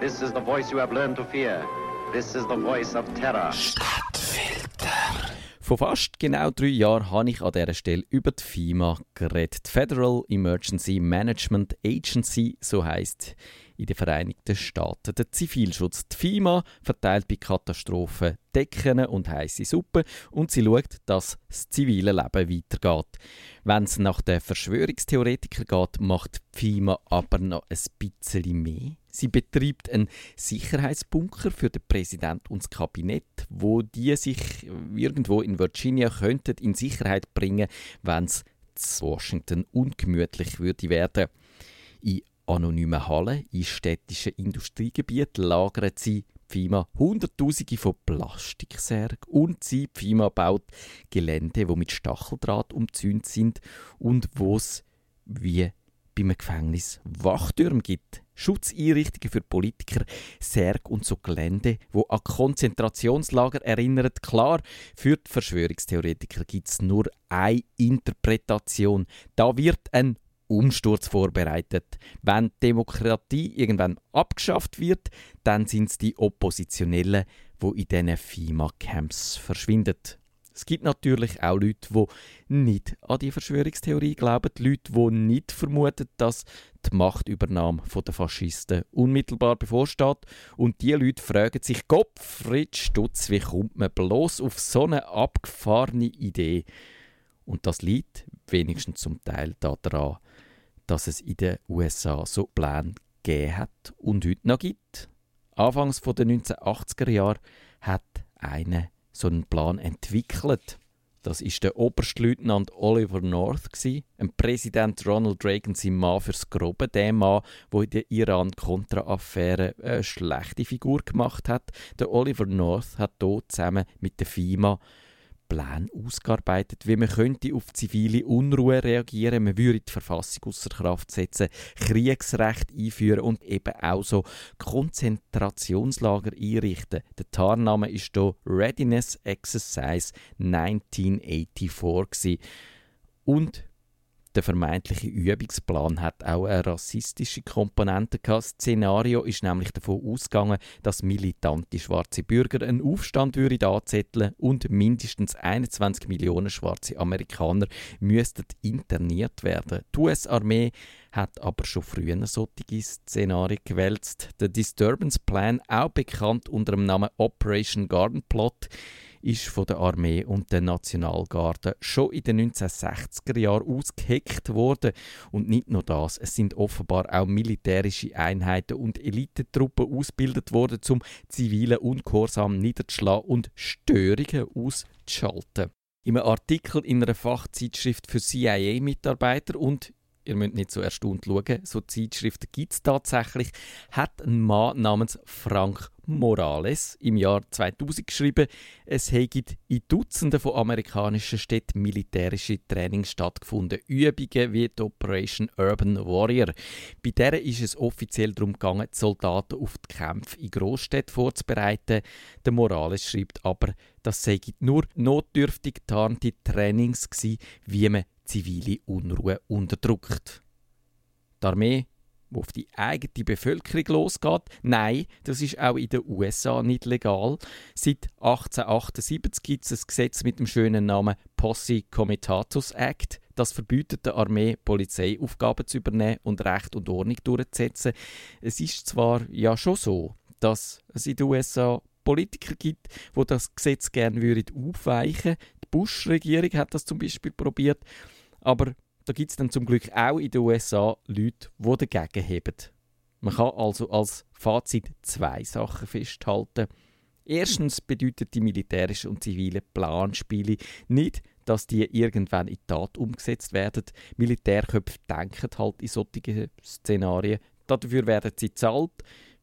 This is the voice you have learned to fear. This is the voice of terror. Stadtfilter. Vor fast genau drei Jahren habe ich an dieser Stelle über die FEMA geredet. Federal Emergency Management Agency, so heißt in den Vereinigten Staaten. Der Zivilschutz. Die FEMA verteilt bei Katastrophen Decken und heiße Suppe und sie schaut, dass das zivile Leben weitergeht. Wenn es nach den Verschwörungstheoretikern geht, macht die FEMA aber noch ein bisschen mehr. Sie betreibt einen Sicherheitsbunker für den Präsident und das Kabinett, wo die sich irgendwo in Virginia könnten in Sicherheit bringen, wenn es Washington ungemütlich würde werden. In anonymen Hallen in städtischen Industriegebieten lagern sie FIMA Hunderttausende von Plastiksärgen und sie FIMA baut Gelände, die mit Stacheldraht umzäunt sind und wo es wie beim Gefängnis Wachtürme gibt. Schutzeinrichtungen für Politiker, Särge und so Gelände, wo an Konzentrationslager erinnern. Klar, für die Verschwörungstheoretiker gibt es nur eine Interpretation. Da wird ein Umsturz vorbereitet. Wenn Demokratie irgendwann abgeschafft wird, dann sind es die Oppositionellen, wo in diesen FIMA-Camps verschwinden. Es gibt natürlich auch Leute, die nicht an die Verschwörungstheorie glauben, Leute, die nicht vermuten, dass die Machtübernahme der Faschisten unmittelbar bevorsteht. Und die Leute fragen sich, Gottfried Stutz, wie kommt man bloß auf so eine abgefahrene Idee? Und das liegt wenigstens zum Teil daran, dass es in den USA so Pläne gegeben hat und heute noch gibt. Anfangs der 1980er Jahre hat einer so einen Plan entwickelt. Das ist der Oberstleutnant Oliver North ein Präsident Ronald Reagan sein Mann fürs Grobe, der Mann, der in der Iran-Contra-Affäre eine schlechte Figur gemacht hat. Der Oliver North hat hier zusammen mit der FIMA Plan ausgearbeitet, wie man könnte auf zivile Unruhe reagieren, man würde die Verfassung außer Kraft setzen, Kriegsrecht einführen und eben auch so Konzentrationslager einrichten. Der Tarnname ist hier Readiness Exercise 1984 Und der vermeintliche Übungsplan hat auch eine rassistische Komponente gehabt. Das Szenario ist nämlich davon ausgegangen, dass militante schwarze Bürger einen Aufstand würden anzetteln und mindestens 21 Millionen schwarze Amerikaner müssten interniert werden. Die US-Armee hat aber schon früher solche Szenarien gewälzt. Der Disturbance Plan, auch bekannt unter dem Namen Operation Garden Plot, ist von der Armee und der Nationalgarde schon in den 1960er Jahren ausgeheckt worden. Und nicht nur das, es sind offenbar auch militärische Einheiten und Elitetruppen ausgebildet worden, um zivilen Ungehorsam niederzuschlagen und Störungen auszuschalten. Einem Artikel in einer Fachzeitschrift für CIA-Mitarbeiter und ihr müsst nicht so erstaunt schauen, so Zeitschriften gibt es tatsächlich, hat ein Mann namens Frank Morales im Jahr 2000 geschrieben, es hätte in Dutzenden von amerikanischen Städten militärische Trainings stattgefunden, Übungen wie die Operation Urban Warrior. Bei der ist es offiziell darum gegangen, die Soldaten auf die Kämpfe in Großstädten vorzubereiten. Der Morales schreibt aber, das sei nur notdürftig getarnte Trainings gewesen, wie man zivile Unruhe unterdrückt. Die Armee, die auf die eigene Bevölkerung losgeht, nein, das ist auch in den USA nicht legal. Seit 1878 gibt es ein Gesetz mit dem schönen Namen Posse Comitatus Act. Das verbietet der Armee, Polizeiaufgaben zu übernehmen und Recht und Ordnung durchzusetzen. Es ist zwar ja schon so, dass es in den USA Politiker gibt, wo das Gesetz gerne aufweichen würden. Die Bush-Regierung hat das zum Beispiel probiert. Aber da gibt es dann zum Glück auch in den USA Leute, die dagegen heben. Man kann also als Fazit zwei Sachen festhalten. Erstens bedeutet die militärischen und zivilen Planspiele nicht, dass die irgendwann in Tat umgesetzt werden. Militärköpfe denken halt in solchen Szenarien. Dafür werden sie zahlt.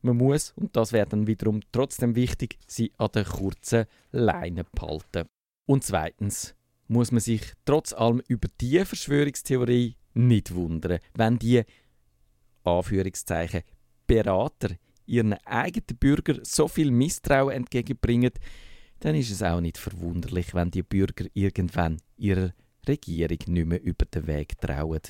Man muss, und das wäre dann wiederum trotzdem wichtig, sie an der kurzen Leine behalten. Und zweitens, muss man sich trotz allem über die Verschwörungstheorie nicht wundern, wenn die Anführungszeichen Berater ihren eigenen Bürgern so viel Misstrauen entgegenbringen, dann ist es auch nicht verwunderlich, wenn die Bürger irgendwann ihrer Regierung nicht mehr über den Weg trauen.